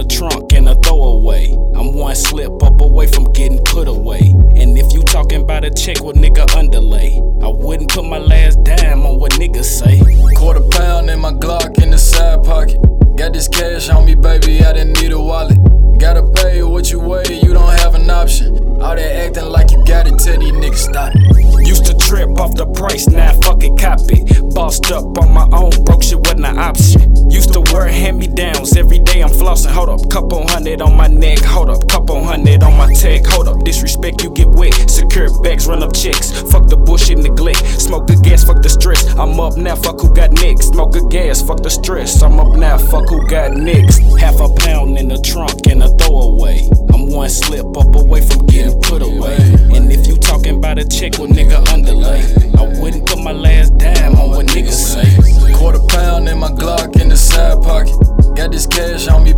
the trunk and a throwaway. I'm one slip up away from getting put away. And if you talking about a check with nigga underlay, I wouldn't put my last dime on what niggas say. Quarter pound in my Glock in the side pocket. Got this cash on me, baby, I didn't need a wallet. Gotta pay what you weigh, you don't have an option. All that acting like you got it tell these niggas stop. Used to trip off the price, now fucking copy. Bossed up on my own, broke shit wasn't an option. Used to wear him flossing. Hold up, couple hundred on my neck, hold up, couple hundred on my tech, hold up. Disrespect, you get wet. Secure bags, run up chicks. Fuck the bullshit, neglect. Smoke the gas, fuck the stress. I'm up now, fuck who got next. Smoke the gas, fuck the stress. I'm up now, fuck who got next. Half a pound in the trunk and a throwaway. I'm one slip up away from getting put away.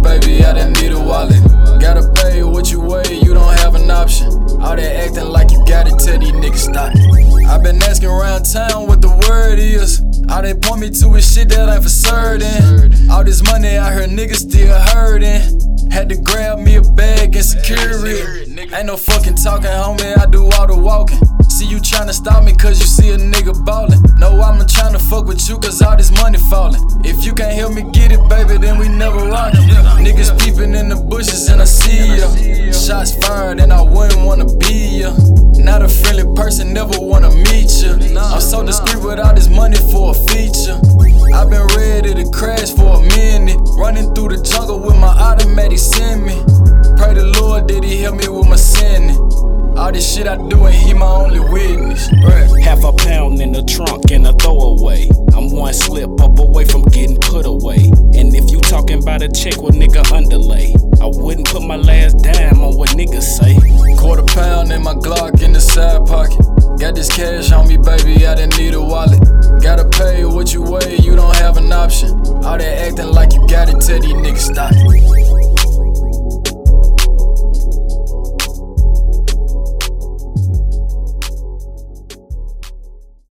Baby, I didn't need a wallet. Gotta pay what you weigh, you don't have an option. All that acting like you got it, tell these niggas stop i been asking around town what the word is. All they point me to is shit that ain't for certain. All this money I heard niggas still hurting. Had to grab me a bag and secure it. Ain't no fucking talking, homie, I do all the walking. See you tryna stop me cause you see a nigga ballin'. No, I'm not tryna fuck with you cause all this money. You can't help me get it, baby, then we never rockin'. Niggas peeping in the bushes and I see ya. Shots fired and I wouldn't wanna be ya. Not a friendly person, never wanna meet ya. I'm so discreet with all this money for a feature. I've been ready to crash for a minute. Running through the jungle with my automatic send me. Pray the Lord that He help me with my sinning. All this shit I do and He my only witness. Niggas say. Quarter pound in my Glock in the side pocket. Got this cash on me, baby, I didn't need a wallet. Gotta pay what you weigh, you don't have an option. All that acting like you got it, tell these niggas stop it.